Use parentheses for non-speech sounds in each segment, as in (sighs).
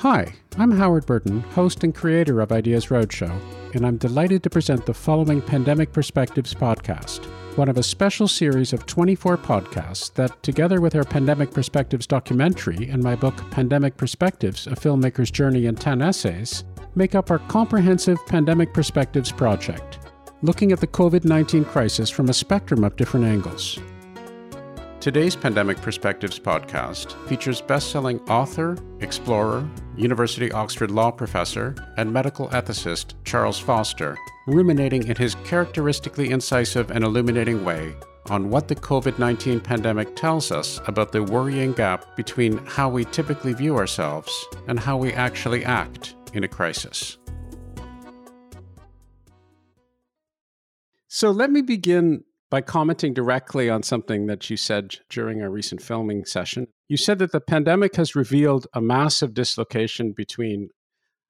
Hi, I'm Howard Burton, host and creator of Ideas Roadshow, and I'm delighted to present the following Pandemic Perspectives podcast, one of a special series of 24 podcasts that, together with our Pandemic Perspectives documentary and my book Pandemic Perspectives A Filmmaker's Journey in 10 Essays, make up our comprehensive Pandemic Perspectives project, looking at the COVID 19 crisis from a spectrum of different angles. Today's Pandemic Perspectives podcast features best-selling author, explorer, University Oxford law professor, and medical ethicist Charles Foster, ruminating in his characteristically incisive and illuminating way on what the COVID 19 pandemic tells us about the worrying gap between how we typically view ourselves and how we actually act in a crisis. So let me begin by commenting directly on something that you said during our recent filming session. You said that the pandemic has revealed a massive dislocation between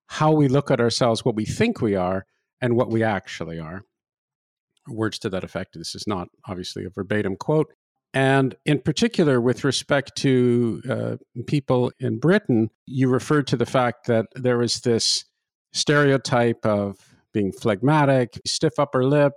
how we look at ourselves, what we think we are, and what we actually are. Words to that effect. This is not obviously a verbatim quote. And in particular, with respect to uh, people in Britain, you referred to the fact that there was this stereotype of being phlegmatic, stiff upper lip,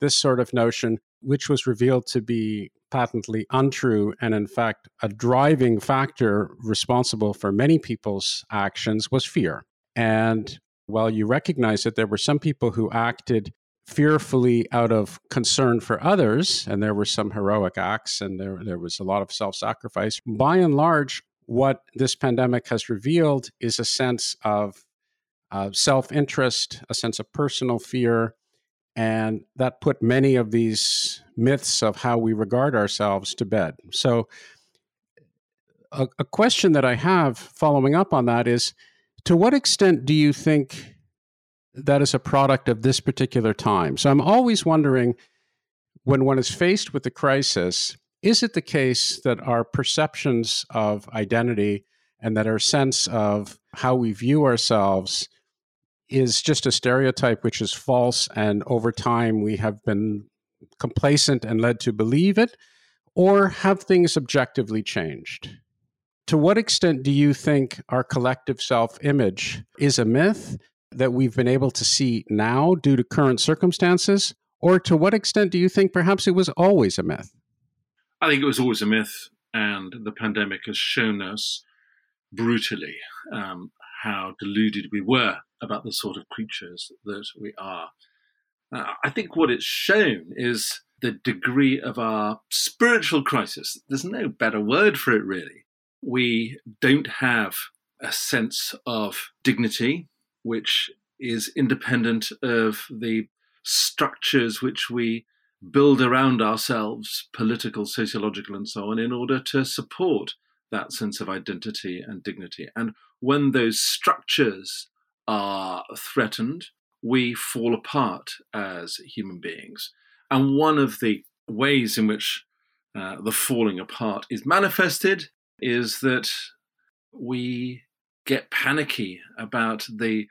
this sort of notion which was revealed to be patently untrue and, in fact, a driving factor responsible for many people's actions was fear. And while you recognize that there were some people who acted fearfully out of concern for others, and there were some heroic acts and there, there was a lot of self sacrifice, by and large, what this pandemic has revealed is a sense of uh, self interest, a sense of personal fear, and that put many of these myths of how we regard ourselves to bed. So, a, a, question that I have following up on that is to what extent do you think that is a product of this particular time? So, I'm always wondering when one is faced with a crisis, is it the case that our perceptions of identity and that our sense of how we view ourselves is just a stereotype which is false, and over time we have been complacent and led to believe it, or have things objectively changed? To what extent do you think our collective self image is a myth that we've been able to see now due to current circumstances? Or to what extent do you think perhaps it was always a myth? I think it was always a myth, and the pandemic has shown us brutally um, how deluded we were about the sort of creatures that we are. Uh, I think what it's shown is the degree of our spiritual crisis. There's no better word for it, really. We don't have a sense of dignity, which is independent of the structures which we build around ourselves, political, sociological, and so on, in order to support that sense of identity and dignity. And when those structures are threatened, we fall apart as human beings. And one of the ways in which uh, the falling apart is manifested is that we get panicky about the,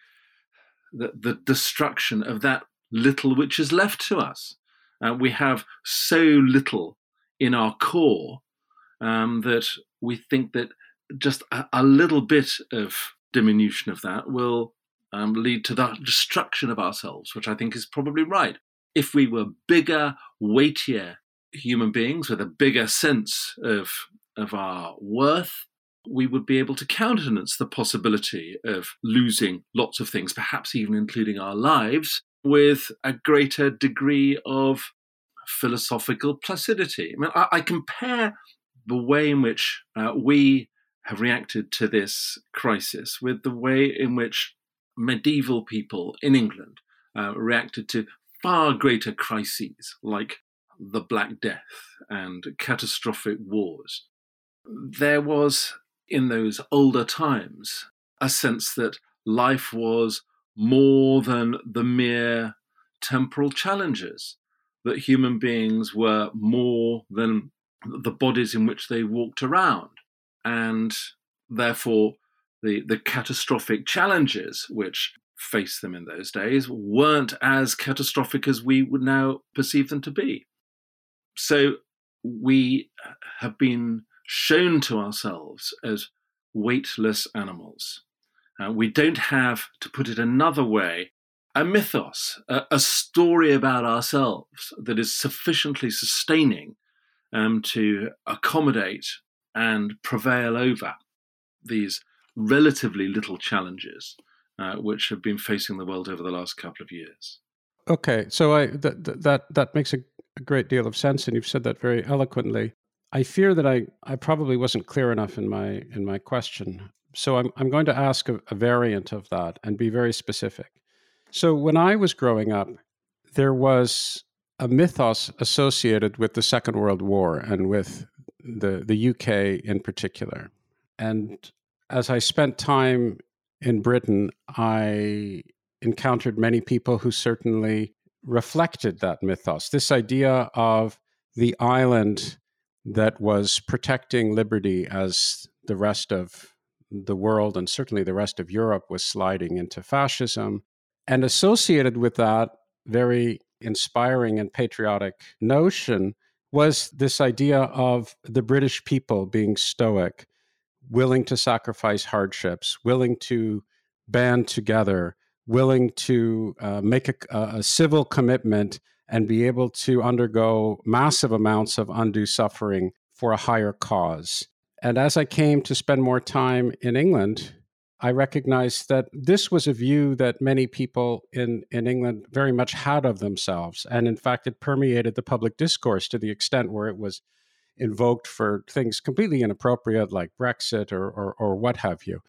the, the destruction of that little which is left to us. Uh, we have so little in our core um, that we think that just a, a, little bit of diminution of that will um, lead to the destruction of ourselves, which I think is probably right. If we were bigger, weightier human beings with a bigger sense of, of our worth, we would be able to countenance the possibility of losing lots of things, perhaps even including our lives, with a greater degree of philosophical placidity. I mean, I, I compare the way in which uh, we have reacted to this crisis with the way in which medieval people in England uh, reacted to far greater crises like the Black Death and catastrophic wars. There was, in those older times, a sense that life was more than the mere temporal challenges, that human beings were more than the bodies in which they walked around. And therefore, the, the catastrophic challenges which faced them in those days weren't as catastrophic as we would now perceive them to be. So we have been shown to ourselves as weightless animals. Uh, we don't have, to put it another way, a mythos, a, a story about ourselves that is sufficiently sustaining um, to accommodate and prevail over these relatively little challenges uh, which have been facing the world over the last couple of years. Okay, so I that that that makes a, a great deal of sense, and you've said that very eloquently. I fear that I, I probably wasn't clear enough in my in my question. So I'm I'm going to ask a, a variant of that and be very specific. So when I was growing up, there was a mythos associated with the Second World War and with the the UK in particular. And as I spent time in Britain, I encountered many people who certainly reflected that mythos. This idea of the island that was protecting liberty as the rest of the world and certainly the rest of Europe was sliding into fascism. And associated with that very inspiring and patriotic notion was this idea of the British people being stoic, willing to sacrifice hardships, willing to band together, willing to uh, make a, a, civil commitment and be able to undergo massive amounts of undue suffering for a higher cause. And as I came to spend more time in England, I recognized that this was a view that many people in, in England very much had of themselves. And in fact, it permeated the public discourse to the extent where it was invoked for things completely inappropriate like Brexit or, or, or what have you.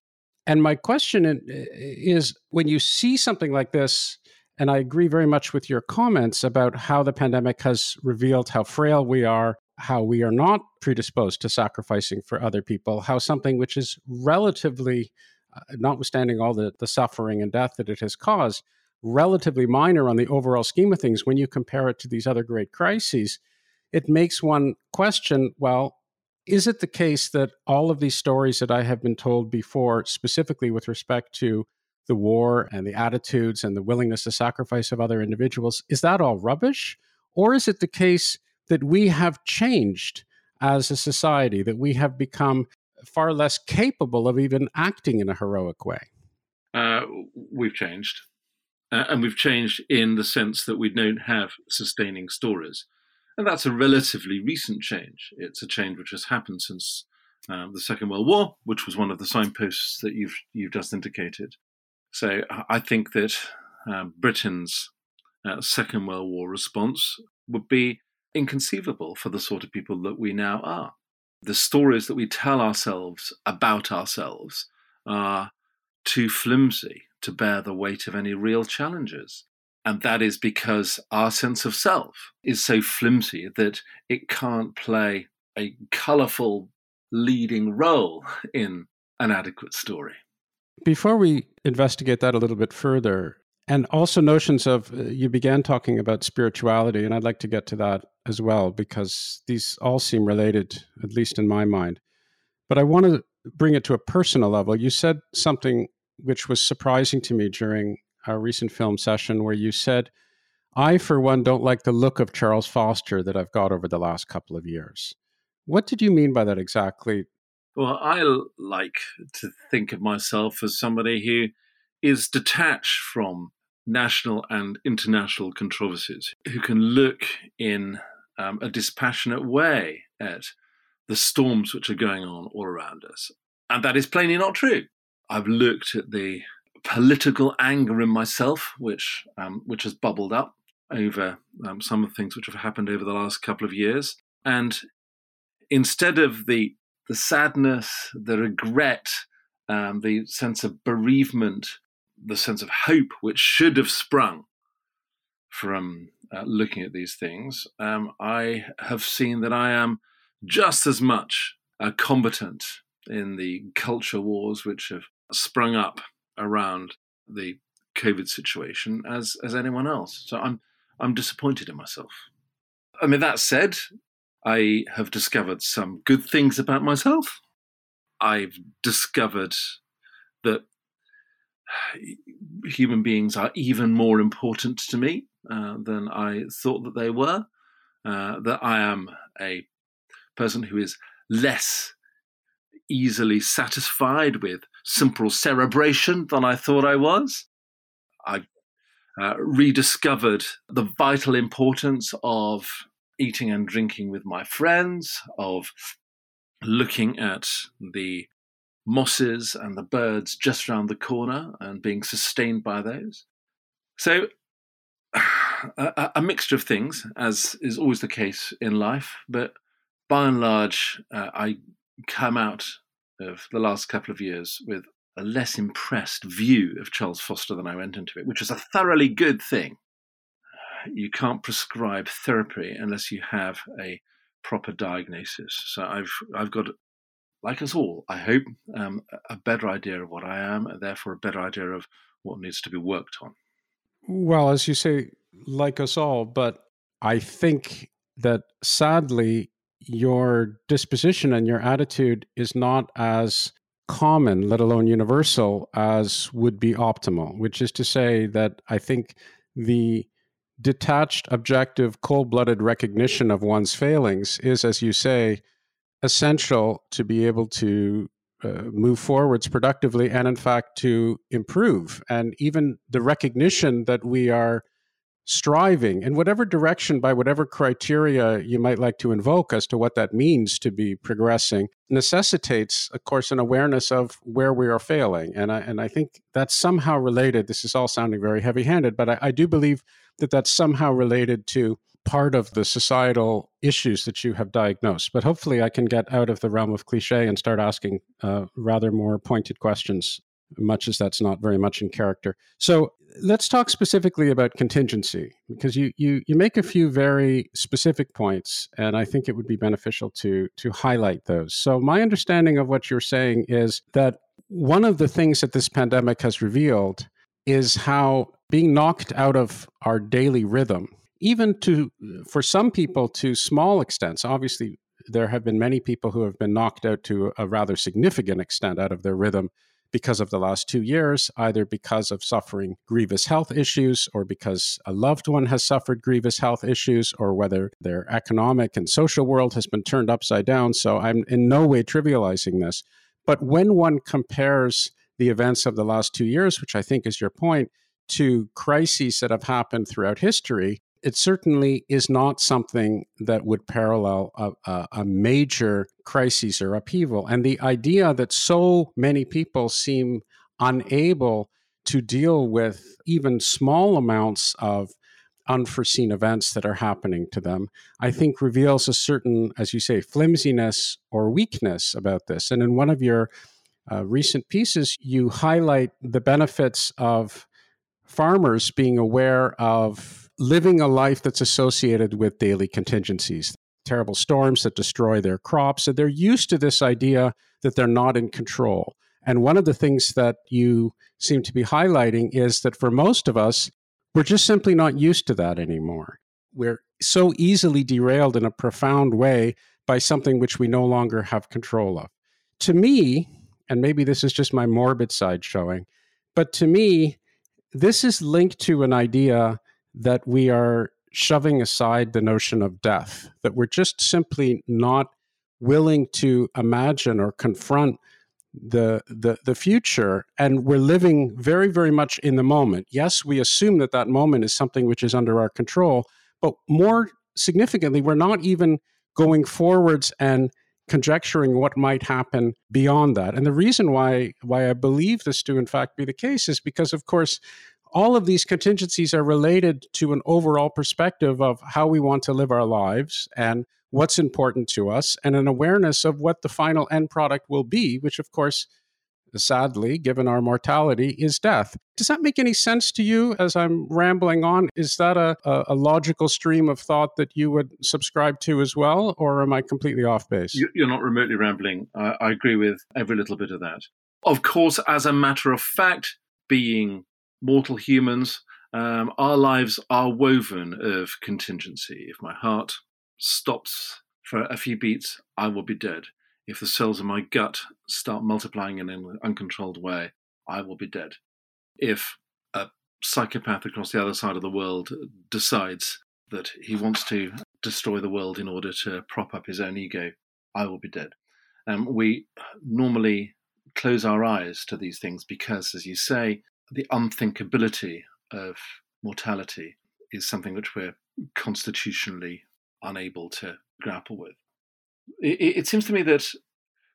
And my question is when you see something like this, and I agree very much with your comments about how the pandemic has revealed how frail we are, how we are not predisposed to sacrificing for other people, how something which is relatively, uh, notwithstanding all the, the suffering and death that it has caused, relatively minor on the overall scheme of things when you compare it to these other great crises it makes one question well, is it the case that all of these stories that I have been told before, specifically with respect to the war and the attitudes and the willingness to sacrifice of other individuals, is that all rubbish? Or is it the case that we have changed as a society, that we have become far less capable of even acting in a heroic way? Uh, we've changed. Uh, and we've changed in the sense that we don't have sustaining stories. And that's a relatively recent change. It's a change which has happened since um, the Second World War, which was one of the signposts that you've you've just indicated. So I think that uh, Britain's uh, Second World War response would be inconceivable for the sort of people that we now are. The stories that we tell ourselves about ourselves are too flimsy to bear the weight of any real challenges. And that is because our sense of self is so flimsy that it can't play a colourful leading role in an adequate story. Before we investigate that a little bit further, and also notions of, uh, you began talking about spirituality, and I'd like to get to that as well, because these all seem related, at least in my mind. But I want to bring it to a personal level. You said something which was surprising to me during our recent film session where you said, I, for one, don't like the look of Charles Foster that I've got over the last couple of years. What did you mean by that exactly? Well, I like to think of myself as somebody who is detached from national and international controversies, who can look in um, a dispassionate way at the storms which are going on all around us. And that is plainly not true. I've looked at the political anger in myself, which um, which has bubbled up over um, some of the things which have happened over the last couple of years, and instead of the the sadness, the regret, um, the sense of bereavement, the sense of hope which should have sprung from uh, looking at these things, um, I have seen that I am just as much a combatant in the culture wars which have sprung up around the COVID situation as as anyone else. So I'm I'm disappointed in myself. I mean, that said, I have discovered some good things about myself. I've discovered that (sighs) human beings are even more important to me uh, than I thought that they were. Uh, that I am a person who is less easily satisfied with simple cerebration than I thought I was. I uh, rediscovered the vital importance of eating and drinking with my friends, of looking at the mosses and the birds just around the corner and being sustained by those. So, (sighs) a, a mixture of things, as is always the case in life, but by and large, uh, I come out of the last couple of years with a less impressed view of Charles Foster than I went into it, which was a thoroughly good thing. You can't prescribe therapy unless you have a proper diagnosis. So I've I've got, like us all, I hope, um, a better idea of what I am, and therefore a better idea of what needs to be worked on. Well, as you say, like us all, but I think that sadly your disposition and your attitude is not as common, let alone universal, as would be optimal, which is to say that I think the detached, objective, cold blooded recognition of one's failings is, as you say, essential to be able to uh, move forwards productively and, in fact, to improve. And even the recognition that we are striving in whatever direction by whatever criteria you might like to invoke as to what that means to be progressing necessitates of course an awareness of where we are failing. And I, and I think that's somehow related this is all sounding very heavy handed but I, I do believe that that's somehow related to part of the societal issues that you have diagnosed. But hopefully I can get out of the realm of cliche and start asking uh, rather more pointed questions much as that's not very much in character. So let's talk specifically about contingency because you you you make a few very specific points, and I think it would be beneficial to to highlight those. So my understanding of what you're saying is that one of the things that this pandemic has revealed is how being knocked out of our daily rhythm even to for some people to small extents obviously there have been many people who have been knocked out to a rather significant extent out of their rhythm because of the last two years, either because of suffering grievous health issues or because a loved one has suffered grievous health issues or whether their economic and social world has been turned upside down. So I'm in no way trivializing this. But when one compares the events of the last two years, which I think is your point, to crises that have happened throughout history, it certainly is not something that would parallel a, a, a, major crisis or upheaval. And the idea that so many people seem unable to deal with even small amounts of unforeseen events that are happening to them, I think reveals a certain, as you say, flimsiness or weakness about this. And in one of your uh, recent pieces, you highlight the benefits of farmers being aware of living a life that's associated with daily contingencies, terrible storms that destroy their crops. And they're used to this idea that they're not in control. And one of the things that you seem to be highlighting is that for most of us, we're just simply not used to that anymore. We're so easily derailed in a profound way by something which we no longer have control of. To me, and maybe this is just my morbid side showing, but to me, this is linked to an idea that we are shoving aside the notion of death, that we're just simply not willing to imagine or confront the, the the future and we're living very very much in the moment yes we assume that that moment is something which is under our control but more significantly, we're not even going forwards and conjecturing what might happen beyond that. And the reason why why I believe this to in fact be the case is because of course all of these contingencies are related to an overall perspective of how we want to live our lives and what's important to us and an awareness of what the final end product will be, which of course sadly, given our mortality, is death. Does that make any sense to you as I'm rambling on? Is that a, a, logical stream of thought that you would subscribe to as well, or am I completely off base? You're not remotely rambling. I agree with every little bit of that. Of course, as a matter of fact, being mortal humans, um, our lives are woven of contingency. If my heart stops for a few beats, I will be dead if the cells in my gut start multiplying in an uncontrolled way, I will be dead. If a psychopath across the other side of the world decides that he wants to destroy the world in order to prop up his own ego, I will be dead. Um, we normally close our eyes to these things because, as you say, the unthinkability of mortality is something which we're constitutionally unable to grapple with it, it, seems to me that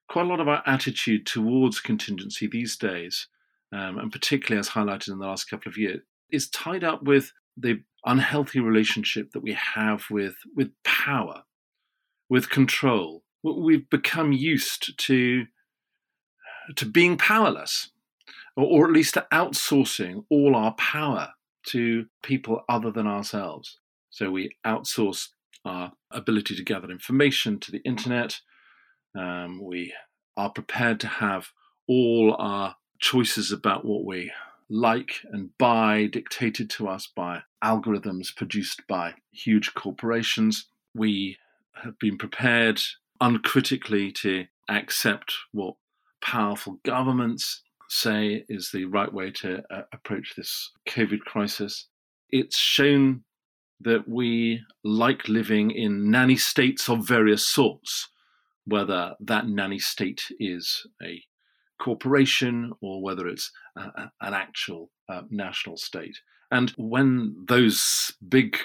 quite a lot of our attitude towards contingency these days, um, and particularly as highlighted in the last couple of years, is tied up with the unhealthy relationship that we have with with power, with control. We've become used to to being powerless, or, at least to outsourcing all our power to people other than ourselves. So we outsource our ability to gather information to the internet. Um, we are prepared to have all our choices about what we like and buy dictated to us by algorithms produced by huge corporations. We have been prepared uncritically to accept what powerful governments say is the right way to uh, approach this COVID crisis. It's shown that we like living in nanny states of various sorts, whether that nanny state is a corporation or whether it's a, an actual uh, national state. And when those big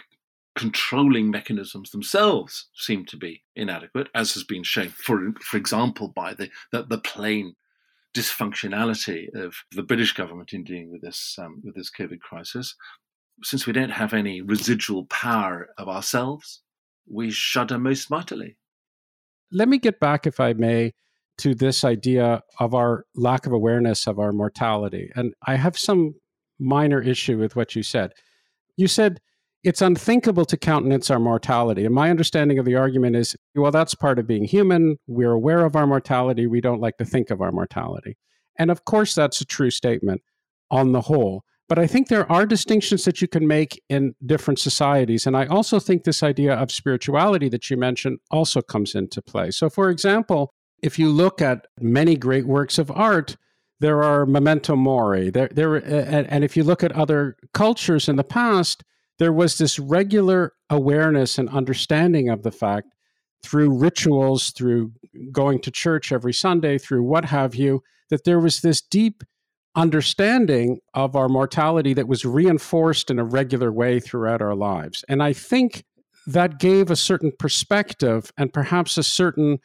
controlling mechanisms themselves seem to be inadequate, as has been shown, for, for example, by the, the, the plain dysfunctionality of the British government in dealing with this um, with this COVID crisis, since we don't have any residual power of ourselves, we shudder most mightily. Let me get back, if I may, to this idea of our lack of awareness of our mortality. And I have some minor issue with what you said. You said it's unthinkable to countenance our mortality. And my understanding of the argument is well, that's part of being human. We're aware of our mortality. We don't like to think of our mortality. And of course, that's a true statement on the whole. But I think there are distinctions that you can make in different societies. And I also think this idea of spirituality that you mentioned also comes into play. So, for example, if you look at many great works of art, there are memento mori. There, there, and, and if you look at other cultures in the past, there was this regular awareness and understanding of the fact through rituals, through going to church every Sunday, through what have you, that there was this deep understanding of our mortality that was reinforced in a regular way throughout our lives. And I think that gave a certain perspective and perhaps a certain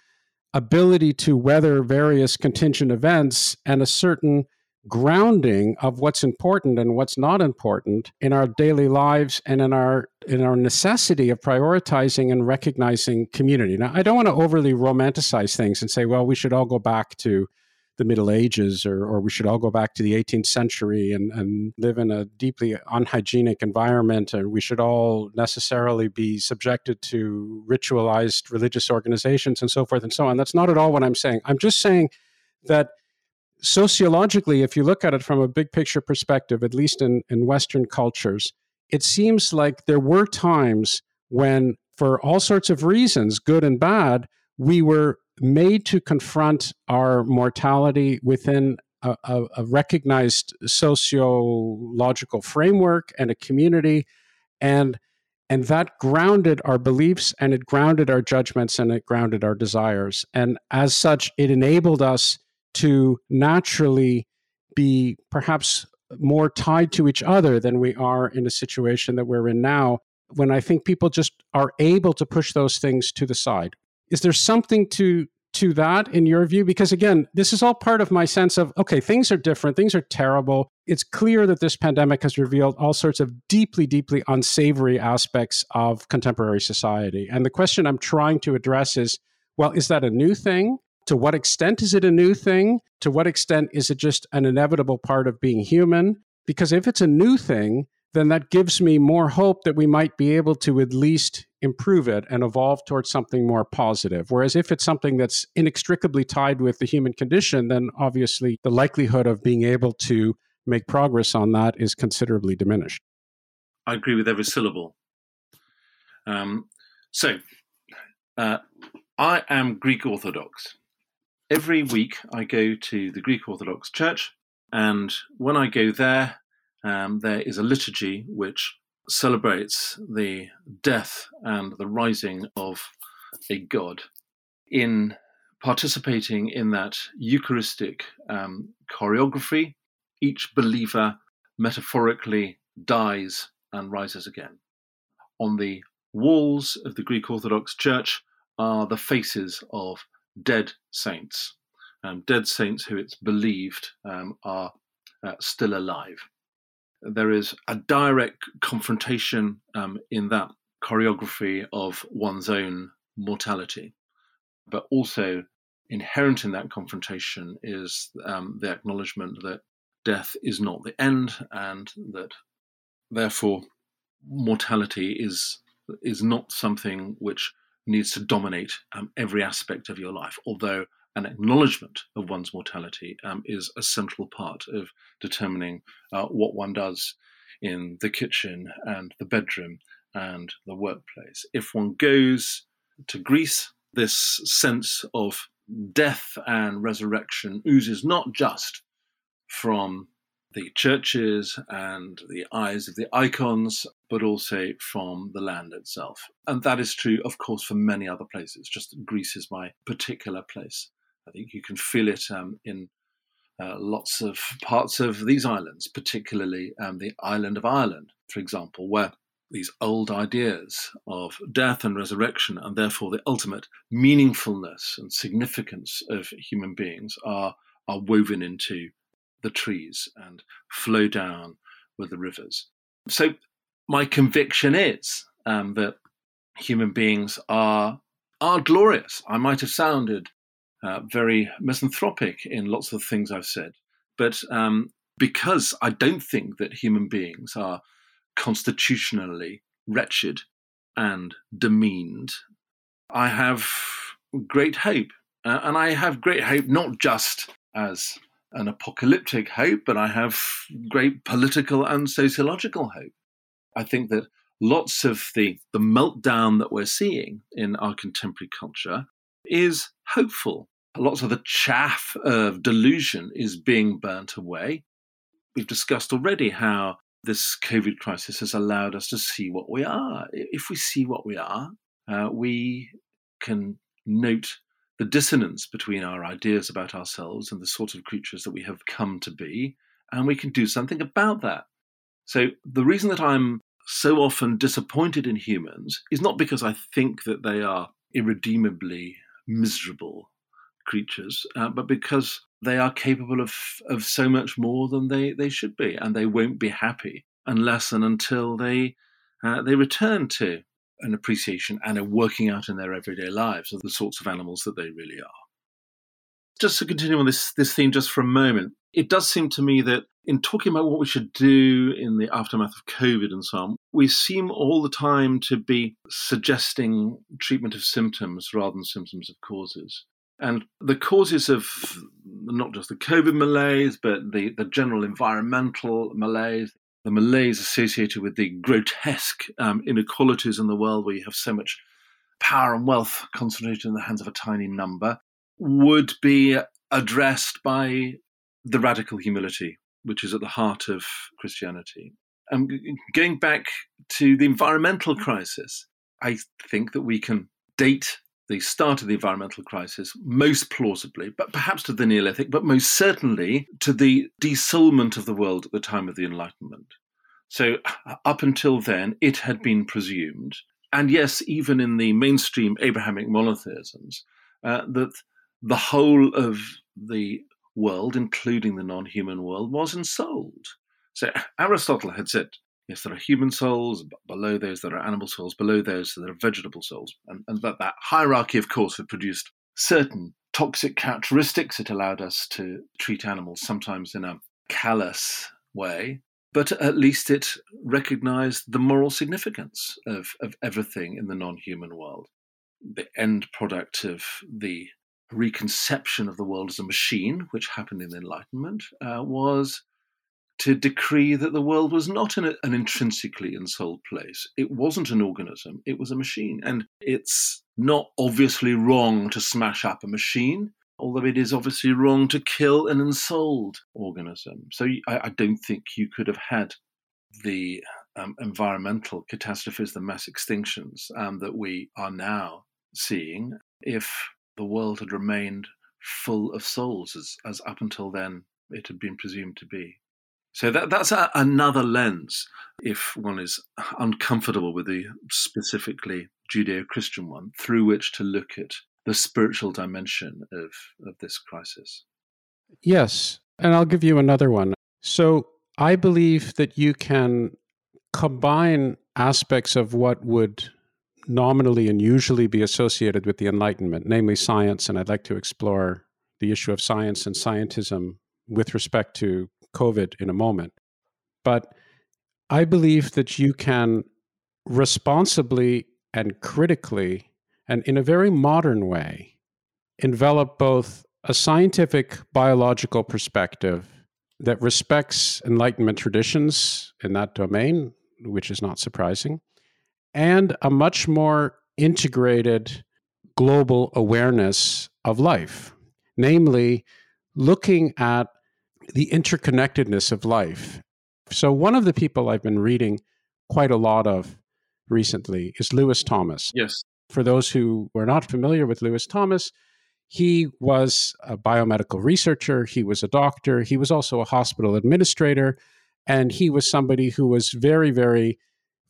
ability to weather various contingent events and a certain grounding of what's important and what's not important in our daily lives and in our in our necessity of prioritizing and recognizing community. Now, I don't want to overly romanticize things and say, well, we should all go back to the Middle Ages, or, or we should all go back to the 18th century and, and live in a deeply unhygienic environment, and we should all necessarily be subjected to ritualized religious organizations and so forth and so on. That's not at all what I'm saying. I'm just saying that sociologically, if you look at it from a big picture perspective, at least in, in Western cultures, it seems like there were times when, for all sorts of reasons, good and bad, we were made to confront our mortality within a, a, a, recognized sociological framework and a community and and that grounded our beliefs and it grounded our judgments and it grounded our desires. And as such it enabled us to naturally be perhaps more tied to each other than we are in a situation that we're in now when I think people just are able to push those things to the side. Is there something to to that in your view? Because again, this is all part of my sense of okay, things are different, things are terrible. It's clear that this pandemic has revealed all sorts of deeply, deeply unsavory aspects of contemporary society. And the question I'm trying to address is well, is that a new thing? To what extent is it a new thing? To what extent is it just an inevitable part of being human? Because if it's a new thing, then that gives me more hope that we might be able to at least improve it and evolve towards something more positive. Whereas if it's something that's inextricably tied with the human condition, then obviously the likelihood of being able to make progress on that is considerably diminished. I agree with every syllable. Um, so, uh, I am Greek Orthodox. Every week I go to the Greek Orthodox Church, and when I go there, um, there is a liturgy which celebrates the death and the rising of a god. In participating in that Eucharistic um, choreography, each believer metaphorically dies and rises again. On the walls of the Greek Orthodox Church are the faces of dead saints, um, dead saints who it's believed um, are uh, still alive there is a direct confrontation um, in that choreography of one's own mortality. But also inherent in that confrontation is um, the acknowledgement that death is not the end and that therefore mortality is is not something which needs to dominate um, every aspect of your life although an acknowledgement of one's mortality um, is a central part of determining uh, what one does in the kitchen and the bedroom and the workplace. If one goes to Greece, this sense of death and resurrection oozes not just from the churches and the eyes of the icons, but also from the land itself. And that is true, of course, for many other places. Just Greece is my particular place. I think you can feel it um, in uh, lots of parts of these islands, particularly um, the island of Ireland, for example, where these old ideas of death and resurrection, and therefore the ultimate meaningfulness and significance of human beings, are, are woven into the trees and flow down with the rivers. So, my conviction is um, that human beings are are glorious. I might have sounded uh, very misanthropic in lots of things I've said. But um, because I don't think that human beings are constitutionally wretched and demeaned, I have great hope. Uh, and I have great hope not just as an apocalyptic hope, but I have great political and sociological hope. I think that lots of the, the meltdown that we're seeing in our contemporary culture is hopeful. Lots of the chaff of delusion is being burnt away. We've discussed already how this COVID crisis has allowed us to see what we are. If we see what we are, uh, we can note the dissonance between our ideas about ourselves and the sort of creatures that we have come to be, and we can do something about that. So, the reason that I'm so often disappointed in humans is not because I think that they are irredeemably miserable creatures, uh, but because they are capable of of so much more than they, they should be, and they won't be happy unless and until they uh, they return to an appreciation and a working out in their everyday lives of the sorts of animals that they really are. Just to continue on this this theme just for a moment, it does seem to me that in talking about what we should do in the aftermath of COVID and so on, we seem all the time to be suggesting treatment of symptoms rather than symptoms of causes. And the causes of not just the COVID malaise, but the, the general environmental malaise, the malaise associated with the grotesque um, inequalities in the world where you have so much power and wealth concentrated in the hands of a tiny number, would be addressed by the radical humility, which is at the heart of Christianity. And going back to the environmental crisis, I think that we can date the start of the environmental crisis, most plausibly, but perhaps to the Neolithic, but most certainly to the desoulment of the world at the time of the Enlightenment. So, up until then, it had been presumed, and yes, even in the mainstream Abrahamic monotheisms, uh, that the whole of the world, including the non human world, was ensouled. So, Aristotle had said, yes, there are human souls, below those there are animal souls, below those there are vegetable souls. And, and that, that hierarchy, of course, had produced certain toxic characteristics. It allowed us to treat animals sometimes in a callous way, but at least it recognized the moral significance of, of everything in the non human world. The end product of the reconception of the world as a machine, which happened in the Enlightenment, uh, was to decree that the world was not an, an intrinsically ensouled place. It wasn't an organism, it was a machine. And it's not obviously wrong to smash up a machine although it is obviously wrong to kill an ensouled organism. So I, I don't think you could have had the um, environmental catastrophes, the mass extinctions um, that we are now seeing, if the world had remained full of souls as, as up until then it had been presumed to be. So that, that's a, another lens if one is uncomfortable with the specifically Judeo Christian one, through which to look at the spiritual dimension of, of this crisis. Yes. And I'll give you another one. So I believe that you can combine aspects of what would nominally and usually be associated with the Enlightenment, namely science. And I'd like to explore the issue of science and scientism with respect to COVID in a moment. But I believe that you can responsibly and critically and in a very modern way, envelop both a scientific biological perspective that respects Enlightenment traditions in that domain, which is not surprising, and a much more integrated global awareness of life, namely looking at the interconnectedness of life. So, one of the people I've been reading quite a lot of recently is Lewis Thomas. Yes. For those who were not familiar with Lewis Thomas, he was a biomedical researcher, he was a doctor, he was also a hospital administrator, and he was somebody who was very, very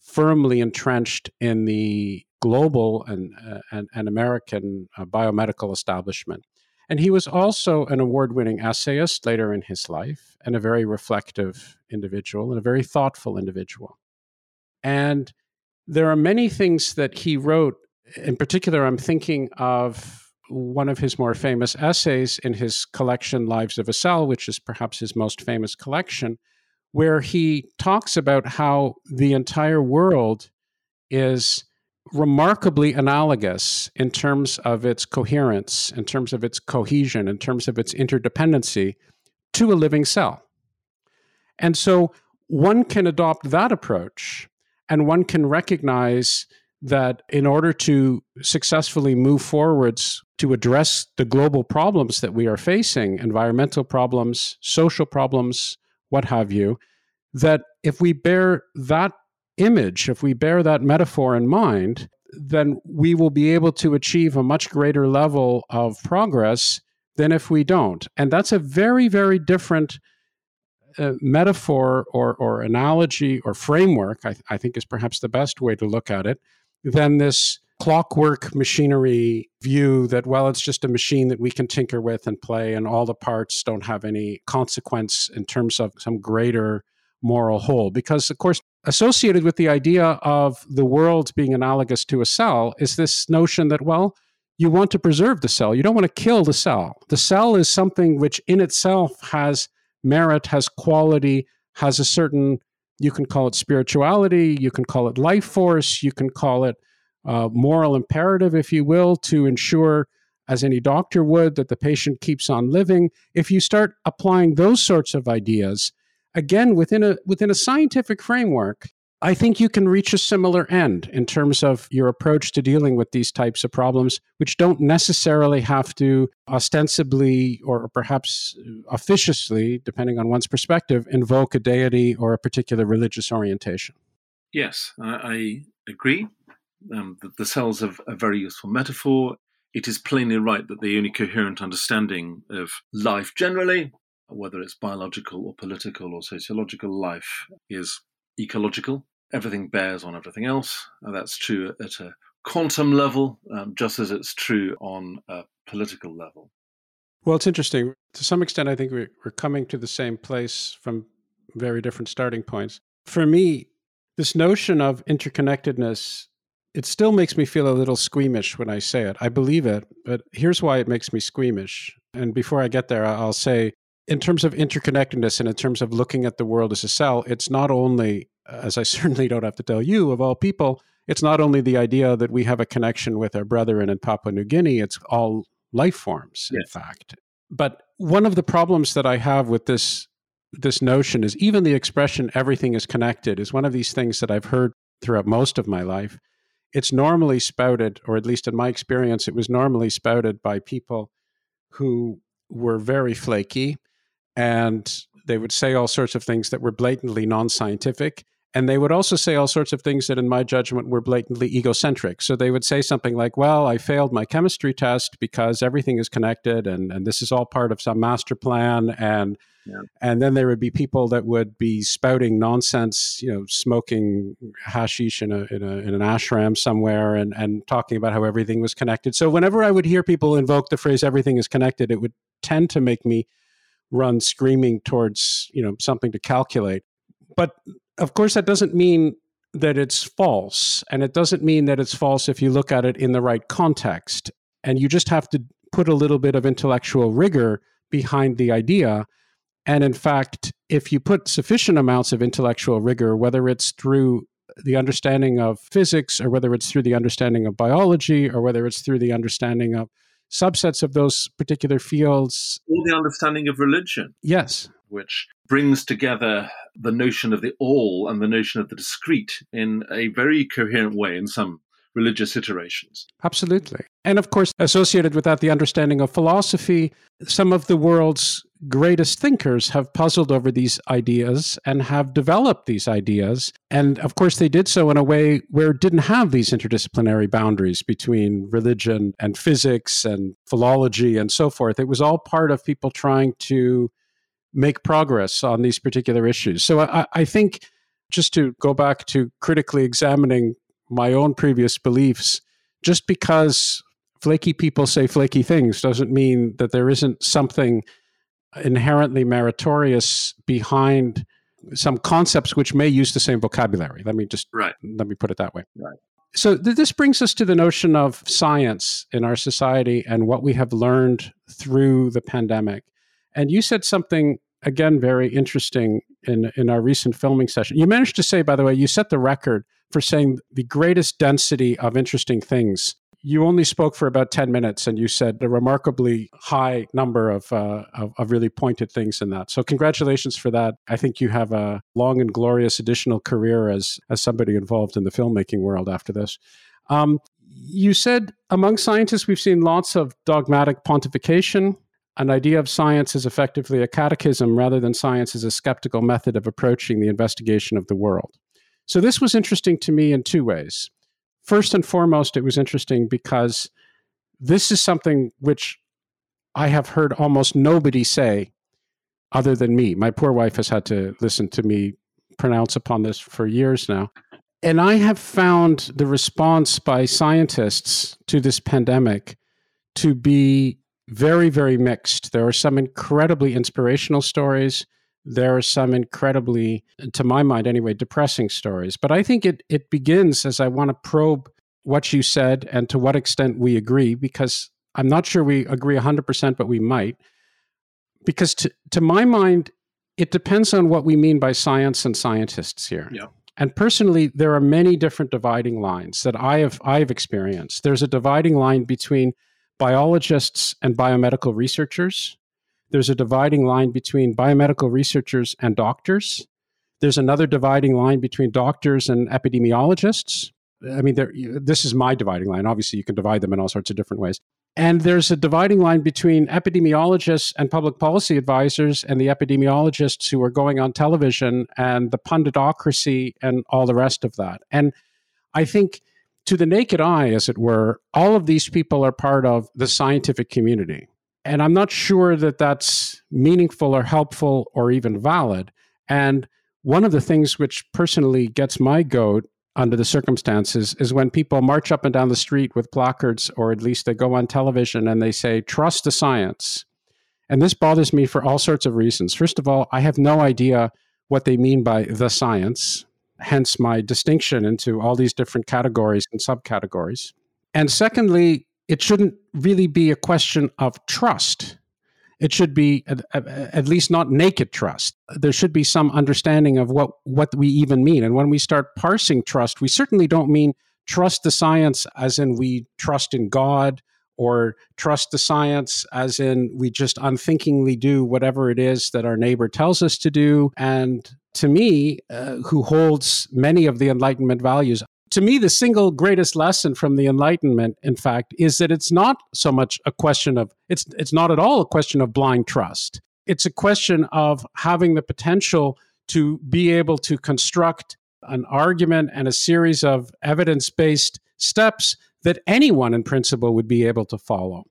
firmly entrenched in the global and, uh, and, and, American uh, biomedical establishment. And he was also an award winning essayist later in his life, and a very reflective individual and a very thoughtful individual. And there are many things that he wrote in particular, I'm thinking of one of his more famous essays in his collection, Lives of a Cell, which is perhaps his most famous collection, where he talks about how the entire world is remarkably analogous in terms of its coherence, in terms of its cohesion, in terms of its interdependency to a living cell. And so one can adopt that approach and one can recognize that in order to successfully move forwards to address the global problems that we are facing environmental problems, social problems, what have you that if we bear that image, if we bear that metaphor in mind, then we will be able to achieve a much greater level of progress than if we don't. And that's a very, very different uh, metaphor or, or analogy or framework, I, I think is perhaps the best way to look at it, than this clockwork machinery view that, well, it's just a machine that we can tinker with and play, and all the parts don't have any consequence in terms of some greater moral whole. Because, of course, associated with the idea of the world being analogous to a cell is this notion that, well, you want to preserve the cell. You don't want to kill the cell. The cell is something which in itself has merit, has quality, has a certain you can call it spirituality, you can call it life force, you can call it uh, moral imperative, if you will, to ensure, as any doctor would, that the patient keeps on living. If you start applying those sorts of ideas, again within a within a scientific framework, I think you can reach a similar end in terms of your approach to dealing with these types of problems, which don't necessarily have to ostensibly or perhaps officiously, depending on one's perspective, invoke a deity or a particular religious orientation. Yes, I, agree. Um, the, the cells are a very useful metaphor. It is plainly right that the only coherent understanding of life generally, whether it's biological or political or sociological life, is ecological. Everything bears on everything else. And that's true at a quantum level, um, just as it's true on a political level. Well, it's interesting. To some extent, I think we're coming to the same place from very different starting points. For me, this notion of interconnectedness, it still makes me feel a little squeamish when I say it. I believe it, but here's why it makes me squeamish. And before I get there, I'll say, in terms of interconnectedness and in terms of looking at the world as a cell, it's not only, as I (laughs) certainly don't have to tell you, of all people, it's not only the idea that we have a connection with our brethren in Papua New Guinea, it's all life forms, yes. in fact. But one of the problems that I have with this this notion is even the expression everything is connected is one of these things that I've heard throughout most of my life. It's normally spouted, or at least in my experience, it was normally spouted by people who were very flaky and they would say all sorts of things that were blatantly non scientific. And they would also say all sorts of things that, in my judgment, were blatantly egocentric. So they would say something like, Well, I failed my chemistry test because everything is connected and, and this is all part of some master plan. And yeah. and then there would be people that would be spouting nonsense, you know, smoking hashish in, a, in, a, in an ashram somewhere and, and talking about how everything was connected. So whenever I would hear people invoke the phrase everything is connected, it would tend to make me run screaming towards, you know, something to calculate. But of course, that doesn't mean that it's false. And it doesn't mean that it's false if you look at it in the right context. And you just have to put a little bit of intellectual rigor behind the idea. And in fact, if you put sufficient amounts of intellectual rigor, whether it's through the understanding of physics or whether it's through the understanding of biology or whether it's through the understanding of subsets of those particular fields. Or the understanding of religion. Yes. Which brings together the notion of the all and the notion of the discrete in a very coherent way in some religious iterations. Absolutely. And of course, associated with that, the understanding of philosophy. Some of the world's greatest thinkers have puzzled over these ideas and have developed these ideas. And of course, they did so in a way where it didn't have these interdisciplinary boundaries between religion and physics and philology and so forth. It was all part of people trying to make progress on these particular issues. So I, I think just to go back to critically examining my own previous beliefs, just because flaky people say flaky things doesn't mean that there isn't something inherently meritorious behind some concepts which may use the same vocabulary. Let me just right. let me put it that way. Right. So th- this brings us to the notion of science in our society and what we have learned through the pandemic. And you said something again very interesting in in our recent filming session. You managed to say, by the way, you set the record for saying the greatest density of interesting things. You only spoke for about ten minutes, and you said a remarkably high number of, uh, of, of really pointed things in that. So, congratulations for that. I think you have a long and glorious additional career as as somebody involved in the filmmaking world after this. Um, you said among scientists, we've seen lots of dogmatic pontification, an idea of science is effectively a catechism rather than science as a skeptical method of approaching the investigation of the world. So, this was interesting to me in two ways. First and foremost, it was interesting because this is something which I have heard almost nobody say other than me. My poor wife has had to listen to me pronounce upon this for years now. And I have found the response by scientists to this pandemic to be very, very mixed. There are some incredibly inspirational stories. There are some incredibly, to my mind anyway, depressing stories. But I think it, it begins as I want to probe what you said and to what extent we agree, because I'm not sure we agree 100%, but we might. Because to, to my mind, it depends on what we mean by science and scientists here. Yeah. And personally, there are many different dividing lines that I have I've experienced. There's a dividing line between biologists and biomedical researchers. There's a dividing line between biomedical researchers and doctors. There's another dividing line between doctors and epidemiologists. I mean, there, this is my dividing line. Obviously, you can divide them in all sorts of different ways. And there's a dividing line between epidemiologists and public policy advisors and the epidemiologists who are going on television and the punditocracy and all the rest of that. And I think to the naked eye, as it were, all of these people are part of the scientific community. And I'm not sure that that's meaningful or helpful or even valid. And one of the things which personally gets my goat under the circumstances is when people march up and down the street with placards, or at least they go on television and they say, trust the science. And this bothers me for all sorts of reasons. First of all, I have no idea what they mean by the science, hence my distinction into all these different categories and subcategories. And secondly, it shouldn't really be a question of trust it should be at, at, least not naked trust. There should be some understanding of what, what we even mean. And when we start parsing trust, we certainly don't mean trust the science as in we trust in God or trust the science as in we just unthinkingly do whatever it is that our neighbor tells us to do. And to me, uh, who holds many of the Enlightenment values, to me, the single greatest lesson from the Enlightenment, in fact, is that it's not so much a question of, it's, it's not at all a question of blind trust. It's a question of having the potential to be able to construct an argument and a series of evidence based steps that anyone in principle would be able to follow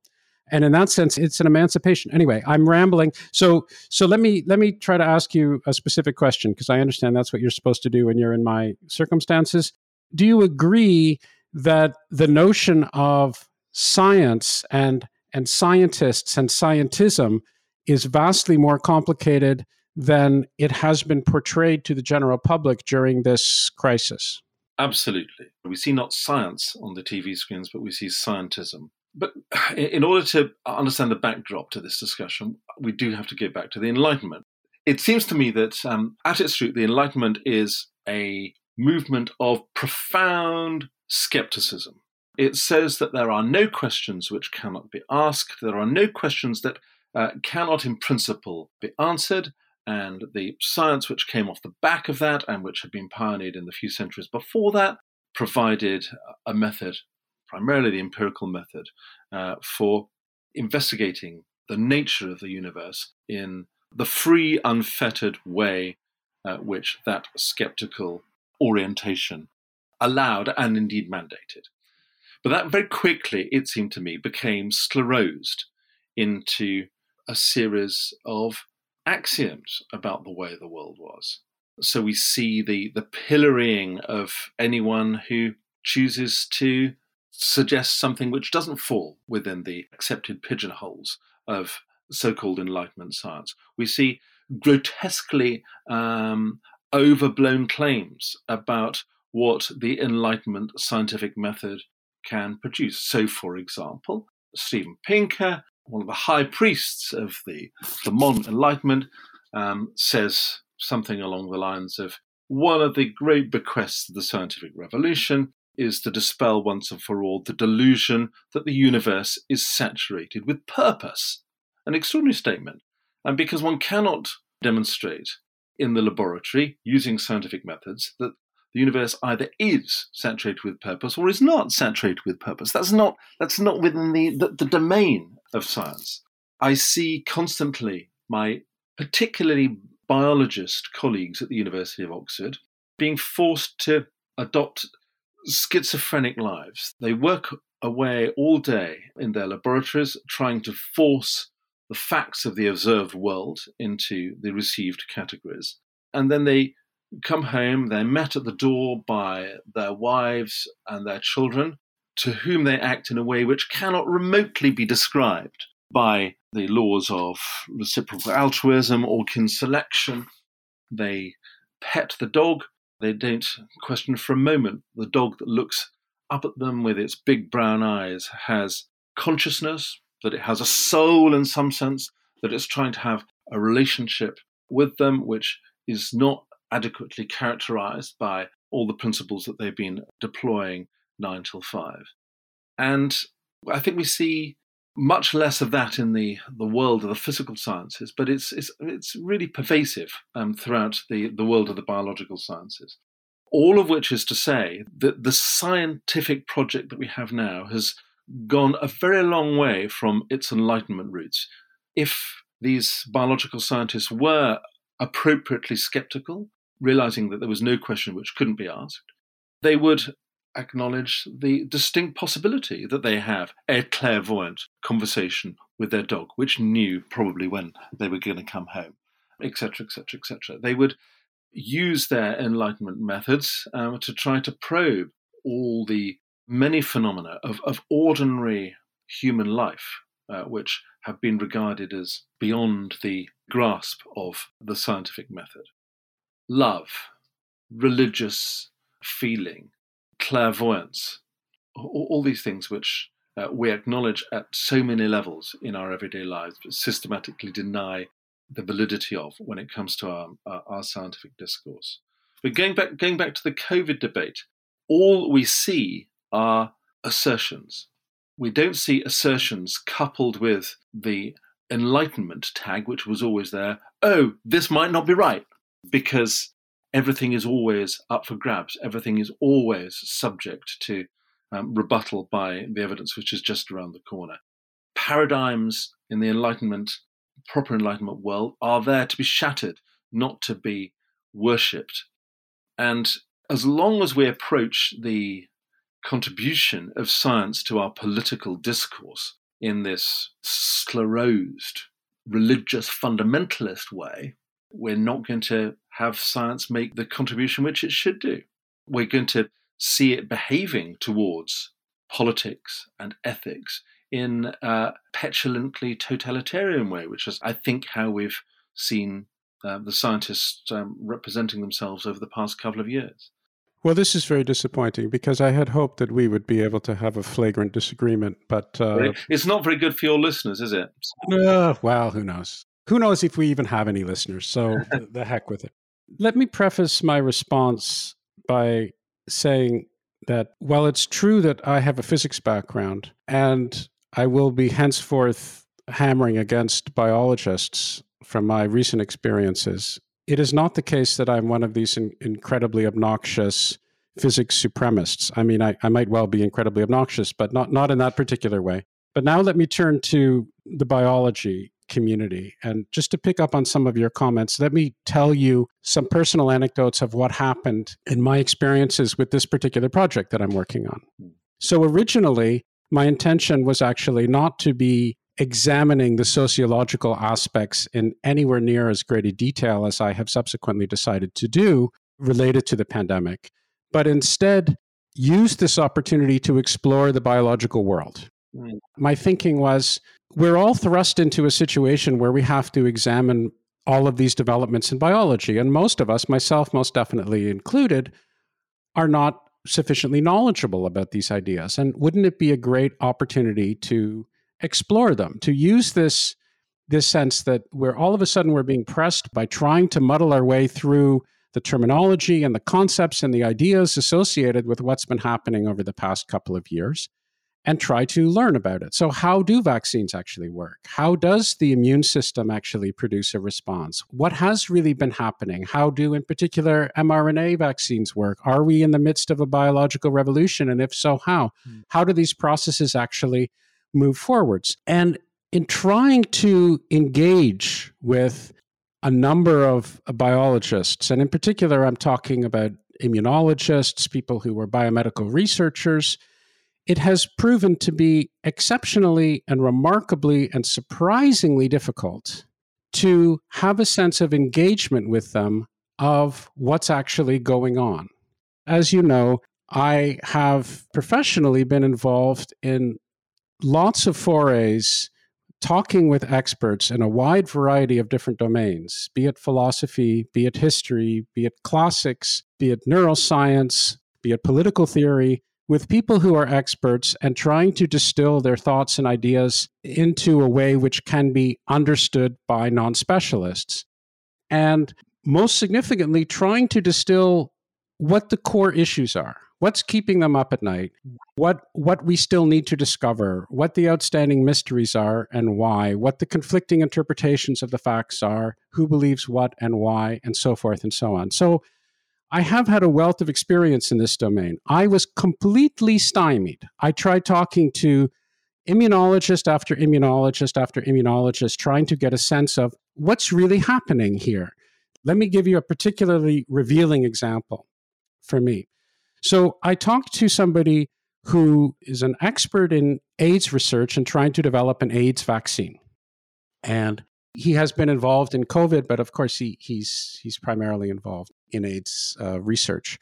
and in that sense it's an emancipation anyway i'm rambling so so let me let me try to ask you a specific question because i understand that's what you're supposed to do when you're in my circumstances do you agree that the notion of science and and scientists and scientism is vastly more complicated than it has been portrayed to the general public during this crisis? Absolutely. We see not science on the TV screens, but we see scientism. But (sighs) in order to understand the backdrop to this discussion, we do have to go back to the Enlightenment. It seems to me that um, at its root, the Enlightenment is a movement of profound skepticism. It says that there are no questions which cannot be asked, there are no questions that uh, cannot, in principle, be answered, and the science which came off the back of that and which had been pioneered in the few centuries before that provided a method, primarily the empirical method, uh, for investigating the nature of the universe in the free, unfettered way uh, which that skeptical orientation allowed and indeed mandated. But that very quickly, it seemed to me, became sclerosed into a series of axioms about the way the world was. So we see the, the pillorying of anyone who chooses to suggest something which doesn't fall within the accepted pigeonholes of so called Enlightenment science. We see grotesquely um, overblown claims about what the Enlightenment scientific method can produce. So, for example, Steven Pinker, one of the high priests of the, the modern Enlightenment, um, says something along the lines of one of the great bequests of the scientific revolution is to dispel once and for all the delusion that the universe is saturated with purpose. An extraordinary statement. And because one cannot demonstrate in the laboratory using scientific methods that the universe either is saturated with purpose or is not saturated with purpose. That's not that's not within the, the, the domain of science. I see constantly my particularly biologist colleagues at the University of Oxford being forced to adopt schizophrenic lives. They work away all day in their laboratories trying to force the facts of the observed world into the received categories. And then they come home, they're met at the door by their wives and their children, to whom they act in a way which cannot remotely be described by the laws of reciprocal altruism or kin selection. They pet the dog. They don't question for a moment the dog that looks up at them with its big brown eyes has consciousness, that it has a soul in some sense, that it's trying to have a relationship with them which is not adequately characterized by all the principles that they've been deploying nine till five. And I think we see much less of that in the, the world of the physical sciences, but it's, it's, it's really pervasive um, throughout the, the world of the biological sciences. All of which is to say that the scientific project that we have now has gone a very long way from its Enlightenment roots. If these biological scientists were appropriately skeptical, realizing that there was no question which couldn't be asked, they would acknowledge the distinct possibility that they have a clairvoyant conversation with their dog, which knew probably when they were going to come home, etc., etc., etc. They would use their Enlightenment methods um, to try to probe all the many phenomena of, of ordinary human life, uh, which have been regarded as beyond the grasp of the scientific method. Love, religious feeling, clairvoyance, all, all these things which uh, we acknowledge at so many levels in our everyday lives, but systematically deny the validity of when it comes to our, our, our scientific discourse. But going back, going back to the COVID debate, all we see are assertions. We don't see assertions coupled with the enlightenment tag, which was always there. Oh, this might not be right, because everything is always up for grabs. Everything is always subject to um, rebuttal by the evidence which is just around the corner. Paradigms in the Enlightenment, proper Enlightenment world, are there to be shattered, not to be worshipped. And as long as we approach the contribution of science to our political discourse in this sclerosed, religious, fundamentalist way, we're not going to have science make the contribution which it should do. We're going to see it behaving towards politics and ethics in a petulantly totalitarian way, which is, I think, how we've seen uh, the scientists um, representing themselves over the past couple of years. Well, this is very disappointing because I had hoped that we would be able to have a flagrant disagreement, but uh, it's not very good for your listeners, is it? Uh, well, who knows? Who knows if we even have any listeners? So (laughs) the, the heck with it. Let me preface my response by saying that while it's true that I have a physics background and I will be henceforth hammering against biologists from my recent experiences, it is not the case that I'm one of these in- incredibly obnoxious physics supremacists. I mean, I, I might well be incredibly obnoxious, but not, not in that particular way. But now let me turn to the biology community. And just to pick up on some of your comments, let me tell you some personal anecdotes of what happened in my experiences with this particular project that I'm working on. So, originally, my intention was actually not to be examining the sociological aspects in anywhere near as great a detail as I have subsequently decided to do related to the pandemic, but instead use this opportunity to explore the biological world. Mm. My thinking was we're all thrust into a situation where we have to examine all of these developments in biology. And most of us, myself most definitely included, are not sufficiently knowledgeable about these ideas. And wouldn't it be a great opportunity to explore them, to use this, this sense that we're all of a sudden we're being pressed by trying to muddle our way through the terminology and the concepts and the ideas associated with what's been happening over the past couple of years and try to learn about it. So, how do vaccines actually work? How does the immune system actually produce a response? What has really been happening? How do, in particular, mRNA vaccines work? Are we in the midst of a biological revolution? And if so, how? Mm. How do these processes actually move forwards? And in trying to engage with a number of biologists, and in particular, I'm talking about immunologists, people who were biomedical researchers it has proven to be exceptionally and remarkably and surprisingly difficult to have a sense of engagement with them of what's actually going on. As you know, I have professionally been involved in lots of forays talking with experts in a wide variety of different domains, be it philosophy, be it history, be it classics, be it neuroscience, be it political theory, with people who are experts and trying to distill their thoughts and ideas into a way which can be understood by non specialists. And most significantly, trying to distill what the core issues are. What's keeping them up at night? What what we still need to discover? What the outstanding mysteries are and why? What the conflicting interpretations of the facts are? Who believes what and why and so forth and so on. So I have had a wealth of experience in this domain. I was completely stymied. I tried talking to immunologist after immunologist after immunologist, trying to get a sense of what's really happening here. Let me give you a particularly revealing example for me. So I talked to somebody who is an expert in AIDS research and trying to develop an AIDS vaccine. And he has been involved in COVID, but of course he, he's he's primarily involved in AIDS uh, research.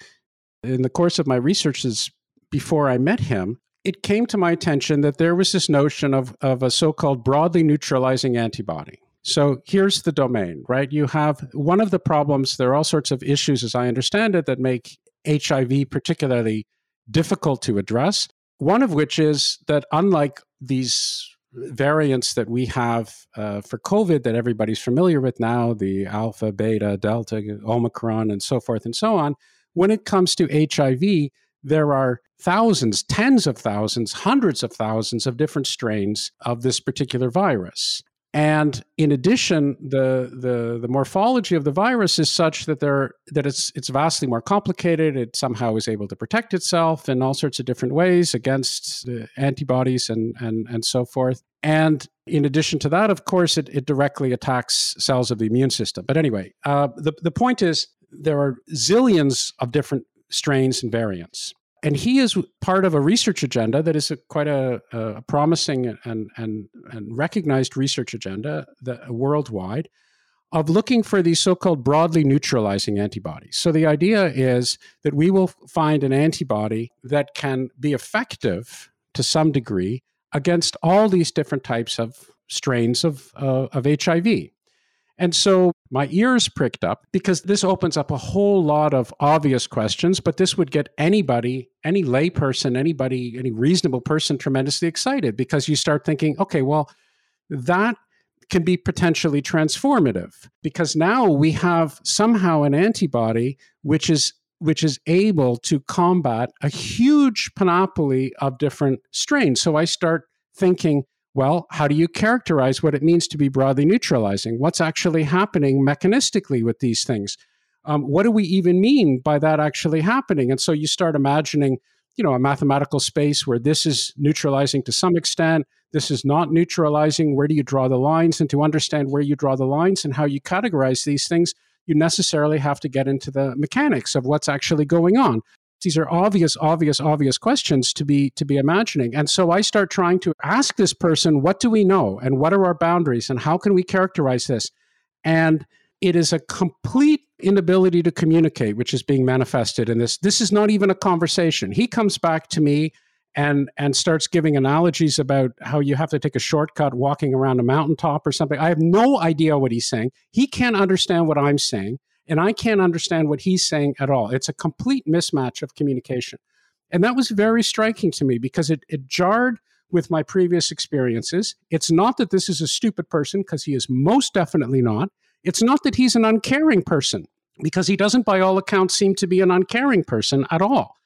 In the course of my researches before I met him, it came to my attention that there was this notion of, of a so called broadly neutralizing antibody. So here's the domain, right? You have one of the problems, there are all sorts of issues, as I understand it, that make HIV particularly difficult to address. One of which is that, unlike these variants that we have uh, for COVID that everybody's familiar with now, the alpha, beta, delta, omicron, and so forth and so on, when it comes to HIV, there are thousands, tens of thousands, hundreds of thousands of different strains of this particular virus. And in addition, the, the, the morphology of the virus is such that there that it's it's vastly more complicated. It somehow is able to protect itself in all sorts of different ways against antibodies and and and so forth. And in addition to that, of course, it, it directly attacks cells of the immune system. But anyway, uh, the the point is there are zillions of different strains and variants and he is part of a research agenda that is a, quite a, a, promising and, and, and recognized research agenda that, worldwide of looking for these so-called broadly neutralizing antibodies. So the idea is that we will find an antibody that can be effective to some degree against all these different types of strains of, uh, of HIV. And so my ears pricked up because this opens up a whole lot of obvious questions, but this would get anybody, any layperson, anybody, any reasonable person tremendously excited because you start thinking, okay, well, that can be potentially transformative because now we have somehow an antibody which is which is able to combat a huge panoply of different strains. So I start thinking, well, how do you characterize what it means to be broadly neutralizing? What's actually happening mechanistically with these things? Um, what do we even mean by that actually happening? And so you start imagining, you know, a mathematical space where this is neutralizing to some extent, this is not neutralizing. Where do you draw the lines? And to understand where you draw the lines and how you categorize these things, you necessarily have to get into the mechanics of what's actually going on these are obvious obvious obvious questions to be to be imagining. And so i start trying to ask this person what do we know? And what are our boundaries? And how can we characterize this? And it is a complete inability to communicate which is being manifested in this. This is not even a conversation. He comes back to me and and starts giving analogies about how you have to take a shortcut walking around a mountaintop or something. I have no idea what he's saying. He can't understand what i'm saying and I can't understand what he's saying at all. It's a complete mismatch of communication. And that was very striking to me because it, it jarred with my previous experiences. It's not that this is a stupid person, because he is most definitely not. It's not that he's an uncaring person, because he doesn't, by all accounts, seem to be an uncaring person at all.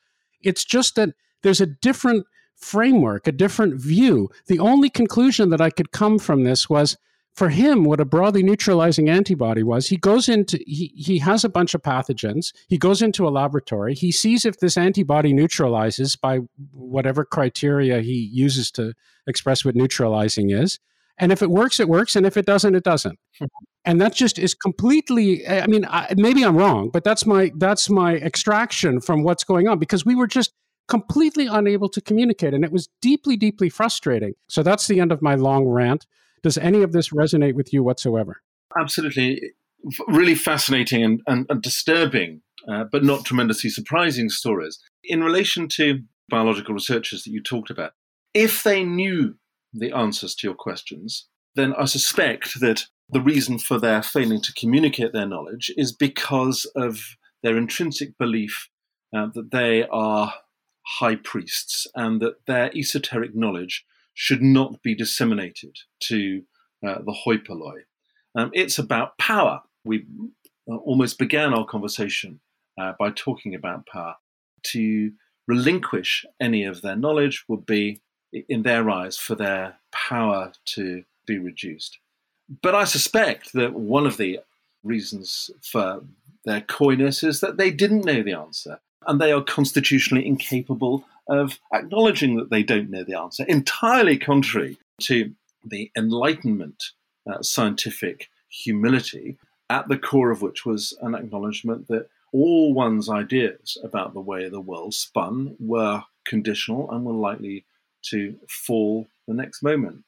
It's just that there's a different framework, a different view. The only conclusion that I could come from this was for him, what a broadly neutralizing antibody was, he goes into, he, he has a bunch of pathogens. He goes into a laboratory. He sees if this antibody neutralizes by whatever criteria he uses to express what neutralizing is. And if it works, it works. And if it doesn't, it doesn't. Mm-hmm. and that just is completely, I mean, I, maybe I'm wrong, but that's my, that's my extraction from what's going on because we were just completely unable to communicate. And it was deeply, deeply frustrating. So that's the end of my long rant. Does any of this resonate with you whatsoever? Absolutely. Really fascinating and, and, and disturbing, uh, but not tremendously surprising stories. In relation to biological researchers that you talked about, if they knew the answers to your questions, then I suspect that the reason for their failing to communicate their knowledge is because of their intrinsic belief uh, that they are high priests and that their esoteric knowledge should not be disseminated to uh, the hoi polloi. Um, it's about power. We uh, almost began our conversation uh, by talking about power. To relinquish any of their knowledge would be, in their eyes, for their power to be reduced. But I suspect that one of the reasons for their coyness is that they didn't know the answer and they are constitutionally incapable of acknowledging that they don't know the answer, entirely contrary to the Enlightenment uh, scientific humility, at the core of which was an acknowledgement that all one's ideas about the way the world spun were conditional and were likely to fall the next moment.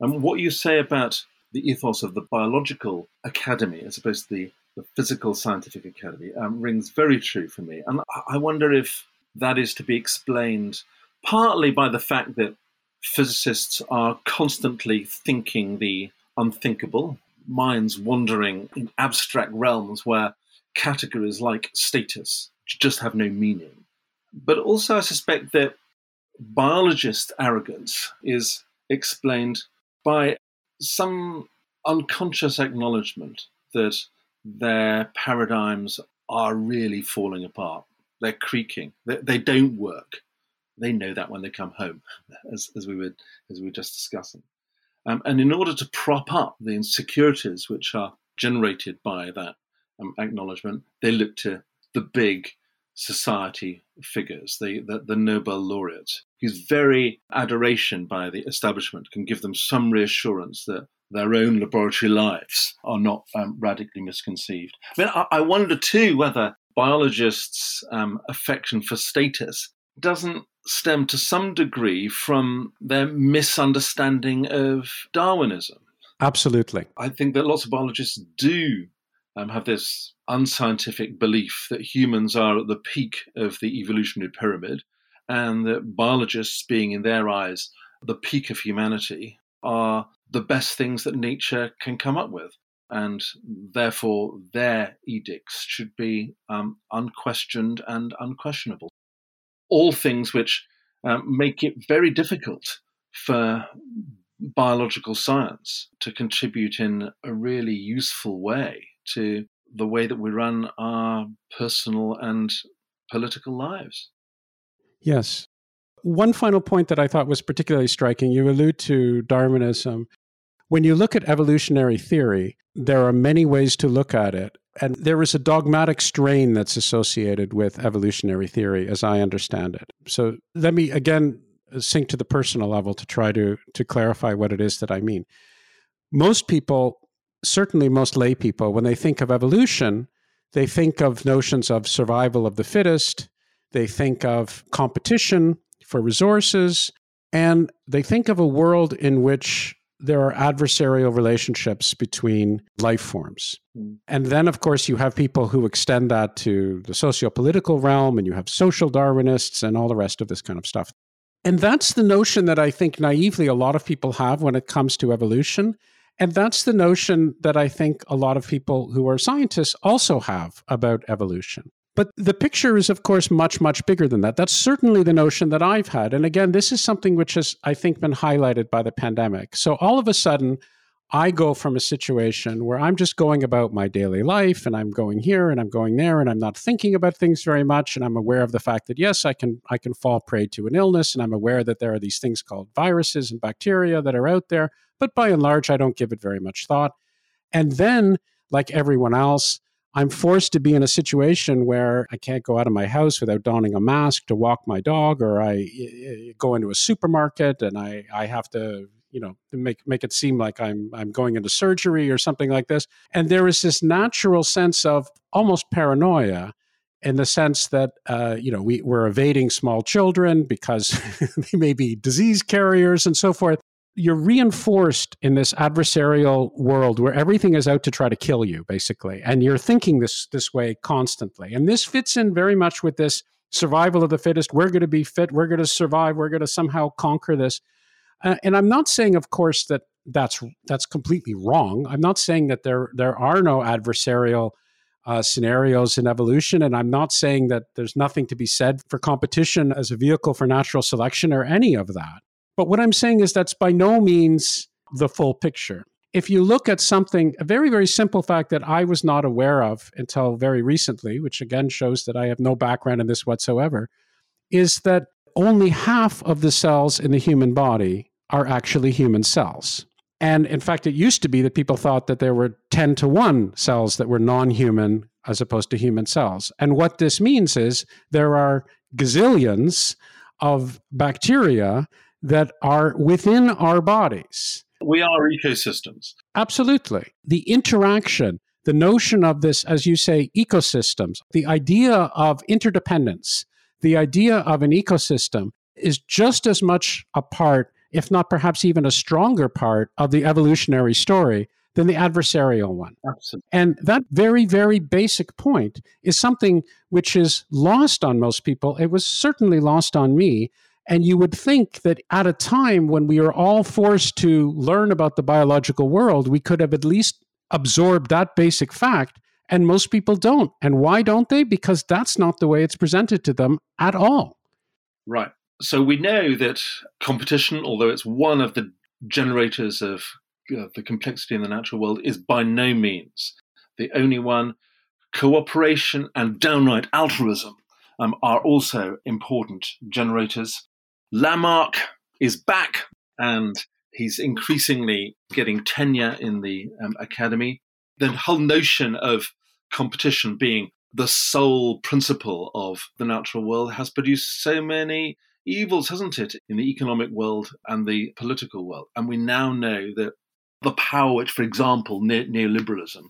And what you say about the ethos of the biological academy as opposed to the the Physical Scientific Academy, um, rings very true for me. And I wonder if that is to be explained partly by the fact that physicists are constantly thinking the unthinkable, minds wandering in abstract realms where categories like status just have no meaning. But also, I suspect that biologist arrogance is explained by some unconscious acknowledgement that their paradigms are really falling apart. They're creaking. They, they don't work. They know that when they come home, (laughs) as, as we were as we were just discussing. Um, and in order to prop up the insecurities which are generated by that um, acknowledgement, they look to the big society figures, the, the, the Nobel laureates, whose very adoration by the establishment can give them some reassurance that their own laboratory lives are not um, radically misconceived. I mean, I, I, wonder too whether biologists' um, affection for status doesn't stem to some degree from their misunderstanding of Darwinism. Absolutely. I think that lots of biologists do um, have this unscientific belief that humans are at the peak of the evolutionary pyramid and that biologists, being in their eyes the peak of humanity, are the best things that nature can come up with. And therefore, their edicts should be um, unquestioned and unquestionable. All things which um, make it very difficult for biological science to contribute in a really useful way to the way that we run our personal and political lives. Yes. One final point that I thought was particularly striking you allude to Darwinism. When you look at evolutionary theory, there are many ways to look at it. And there is a dogmatic strain that's associated with evolutionary theory, as I understand it. So let me again sink to the personal level to try to, to clarify what it is that I mean. Most people certainly most lay people, when they think of evolution, they think of notions of survival of the fittest, they think of competition for resources, and they think of a world in which there are adversarial relationships between life forms. Mm. And then, of course, you have people who extend that to the socio political realm, and you have social Darwinists and all the rest of this kind of stuff. And that's the notion that I think naively a lot of people have when it comes to evolution. And that's the notion that I think a lot of people who are scientists also have about evolution. But the picture is, of course, much, much bigger than that. That's certainly the notion that I've had. And again, this is something which has, I think, been highlighted by the pandemic. So all of a sudden, I go from a situation where I'm just going about my daily life and I'm going here and I'm going there and I'm not thinking about things very much and I'm aware of the fact that yes I can I can fall prey to an illness and I'm aware that there are these things called viruses and bacteria that are out there but by and large, I don't give it very much thought. And then, like everyone else, I'm forced to be in a situation where I can't go out of my house without donning a mask to walk my dog, or I go into a supermarket and I, I have to, you know, make make it seem like I'm I'm going into surgery or something like this. And there is this natural sense of almost paranoia in the sense that uh, you know we, we're evading small children because (laughs) they may be disease carriers and so forth you're reinforced in this adversarial world where everything is out to try to kill you basically and you're thinking this this way constantly. And this fits in very much with this survival of the fittest. We're going to be fit. We're going to survive. We're going to somehow conquer this. Uh, and i'm not saying of course that that's that's completely wrong. I'm not saying that there there are no adversarial uh, scenarios in evolution. And I'm not saying that there's nothing to be said for competition as a vehicle for natural selection or any of that. But what I'm saying is that's by no means the full picture. If you look at something, a very, very simple fact that I was not aware of until very recently, which again shows that I have no background in this whatsoever, is that only half of the cells in the human body are actually human cells. And in fact, it used to be that people thought that there were 10 to 1 cells that were non human as opposed to human cells. And what this means is there are gazillions of bacteria that are within our bodies. We are ecosystems. Absolutely. The interaction, the notion of this, as you say, ecosystems, the idea of interdependence, the idea of an ecosystem is just as much a part, if not perhaps even a stronger part, of the evolutionary story than the adversarial one. Absolutely. And that very, very basic point is something which is lost on most people. It was certainly lost on me. And you would think that at a time when we are all forced to learn about the biological world, we could have at least absorbed that basic fact. And most people don't. And why don't they? Because that's not the way it's presented to them at all. Right. So we know that competition, although it's one of the generators of uh, the complexity in the natural world, is by no means the only one. Cooperation and downright altruism um, are also important generators. Lamarck is back and he's increasingly getting tenure in the um, academy. The whole notion of competition being the sole principle of the natural world has produced so many evils, hasn't it, in the economic world and the political world? And we now know that the power which, for example, ne- neoliberalism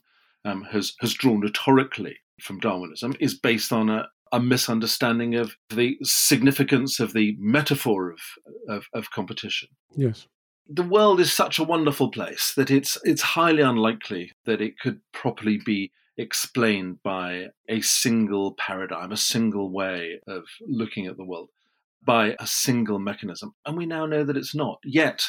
um, has, has drawn rhetorically from Darwinism is based on a, a misunderstanding of the significance of the metaphor of, of, of competition. Yes the world is such a wonderful place that it's it's highly unlikely that it could properly be explained by a single paradigm, a single way of looking at the world, by a single mechanism. And we now know that it's not. Yet,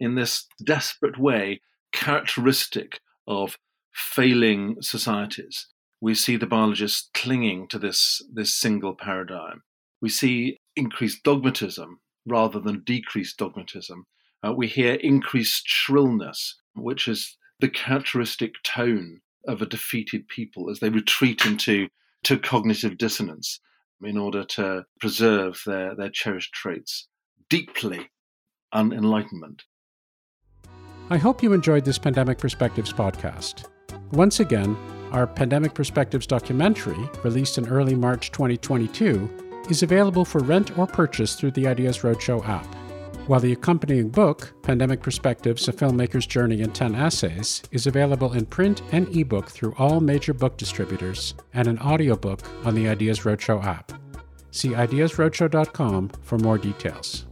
in this desperate way, characteristic of failing societies, we see the biologists clinging to this, this single paradigm. We see increased dogmatism rather than decreased dogmatism. Uh, we hear increased shrillness, which is the characteristic tone of a defeated people as they retreat into to cognitive dissonance in order to preserve their, their cherished traits. Deeply unenlightenment. I hope you enjoyed this Pandemic Perspectives podcast. Once again, our Pandemic Perspectives documentary, released in early March 2022, is available for rent or purchase through the Ideas Roadshow app while the accompanying book, Pandemic Perspectives A Filmmaker's Journey in 10 Essays, is available in print and ebook through all major book distributors and an audiobook on the Ideas Roadshow app. See ideasroadshow.com for more details.